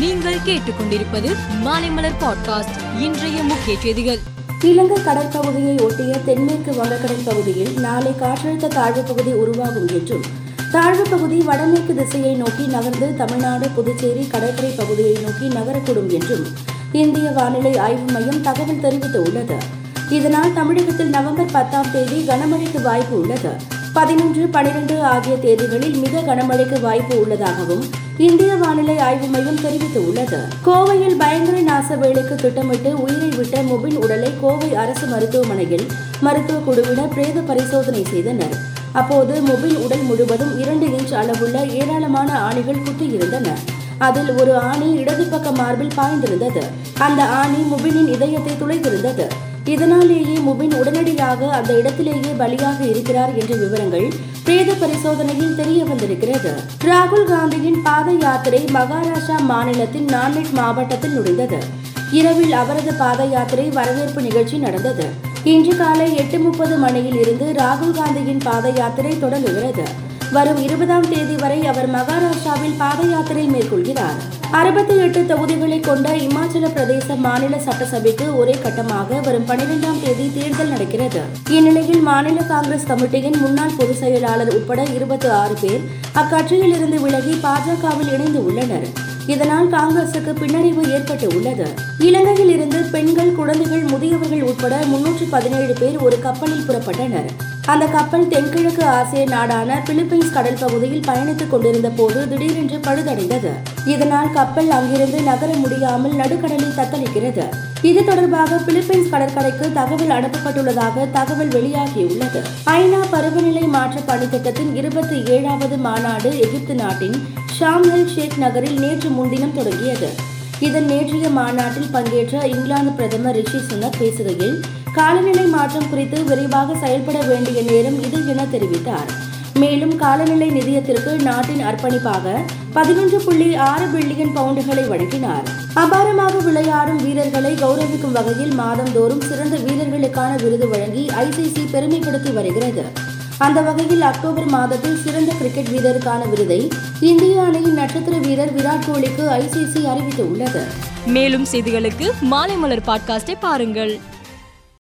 நீங்கள் கேட்டுக்கொண்டிருப்பது மாலைமலர் பாட்காஸ்ட் இன்றைய முக்கிய செய்திகள். இலங்கை கடற்பகுதியை ஒட்டிய தென்மேற்கு வங்கக்கடல் பகுதியில் நாளை காற்றழுத்த தாழ்வு பகுதி உருவாகும் என்றும் தாழ்வு பகுதி வடமேற்கு திசையை நோக்கி நகர்ந்து தமிழ்நாடு புதுச்சேரி கடற்கரை பகுதியை நோக்கி நகரக்கூடும் என்றும் இந்திய வானிலை ஆய்வு மையம் தகவல் தெரிவித்துள்ளது. இதனால் தமிழகத்தில் நவம்பர் பத்தாம் தேதி கனமழைக்கு வாய்ப்பு உள்ளது. பதினொன்று பனிரெண்டு ஆகிய தேதிகளில் மிக கனமழைக்கு வாய்ப்பு உள்ளதாகவும் இந்திய வானிலை ஆய்வு மையம் தெரிவித்துள்ளது. கோவையில் பயங்கர நாச வேலைக்கு திட்டமிட்டு உயிரை விட்ட முபின் உடலை கோவை அரசு மருத்துவமனையில் மருத்துவ குழுவினர் பிரேத பரிசோதனை செய்தனர். அப்போது முபின் உடல் முழுவதும் இரண்டு இன்ச் அளவுள்ள ஏராளமான ஆணிகள் குத்தியிருந்தன. அதில் ஒரு ஆணி இடது பக்க மார்பில் பாய்ந்திருந்தது. அந்த ஆணி முபினின் இதயத்தை துளைத்திருந்தது. இதனாலேயே முபின் உடனடியாக அந்த இடத்திலேயே பலியாக இருக்கிறார் என்ற விவரங்கள் பிரேத பரிசோதனையில் தெரிய வந்திருக்கிறது. ராகுல் காந்தியின் பாத யாத்திரை மகாராஷ்டிரா மாநிலத்தின் நான்லெட் மாவட்டத்தில் நுழைந்தது. இரவில் அவரது பாத யாத்திரை வரவேற்பு நிகழ்ச்சி நடந்தது. இன்று காலை எட்டு முப்பது மணியில் இருந்து ராகுல் காந்தியின் பாத யாத்திரை தொடங்குகிறது. வரும் இருபதாம் தேதி வரை அவர் மகாராஷ்டிராவில் பாத யாத்திரை மேற்கொள்கிறார். அறுபத்தி எட்டு தொகுதிகளை கொண்ட இமாச்சல பிரதேச மாநில சட்டசபைக்கு ஒரே கட்டமாக வரும் பனிரெண்டாம் தேதி தேர்தல் நடக்கிறது. இந்நிலையில் மாநில காங்கிரஸ் கமிட்டியின் முன்னாள் பொதுச் செயலாளர் உட்பட இருபத்தி ஆறு பேர் அக்கட்சியில் இருந்து விலகி பாஜகவில் இணைந்து உள்ளனர். இதனால் காங்கிரசுக்கு பின்னடைவு ஏற்பட்டு உள்ளது. இலங்கையில் இருந்து பெண்கள் குழந்தைகள் முதியவர்கள் உட்பட முன்னூற்று பதினேழு பேர் ஒரு கப்பலில் புறப்பட்டனர். அந்த கப்பல் தென்கிழக்கு ஆசிய நாடான பிலிப்பைன்ஸ் கடல் பகுதியில் பயணித்துக் கொண்டிருந்த போது திடீரென்று பழுதடைந்தது. இதனால் கப்பல் அங்கிருந்து நகர முடியாமல் நடுக்கடலில் தத்தளிக்கிறது. இது தொடர்பாக பிலிப்பைன்ஸ் கடற்கரைக்கு தகவல் அனுப்பப்பட்டுள்ளதாக தகவல் வெளியாகியுள்ளது. ஐநா பருவநிலை மாற்ற பணித்திட்டத்தின் இருபத்தி ஏழாவது மாநாடு எகிப்து நாட்டின் ஷாம்ஹெல் ஷேக் நகரில் நேற்று முன்தினம் தொடங்கியது. இதன் நேற்றைய மாநாட்டில் பங்கேற்ற இங்கிலாந்து பிரதமர் ரிஷி சுனக் பேசுகையில் காலநிலை மாற்றம் குறித்து விரைவாக செயல்பட வேண்டிய நேரம் இது என தெரிவித்தார். மேலும் காலநிலை நிதியத்திற்கு நாட்டின் அர்ப்பணிப்பாக பதினொன்று புள்ளி ஆறு பில்லியன் பவுண்டுகளை வழங்கினார். அபாரமாக விளையாடும் வீரர்களை கௌரவிக்கும் வகையில் மாதந்தோறும் சிறந்த வீரர்களுக்கான விருது வழங்கி ஐசிசி பெருமைப்படுத்தி வருகிறது. அந்த வகையில் அக்டோபர் மாதத்தில் சிறந்த கிரிக்கெட் வீரருக்கான விருதை இந்திய அணியின் நட்சத்திர வீரர் விராட் கோலிக்கு ஐசிசி அறிவித்துள்ளது. மேலும் செய்திகளுக்கு மாலை மலர் பாட்காஸ்டை பாருங்கள்.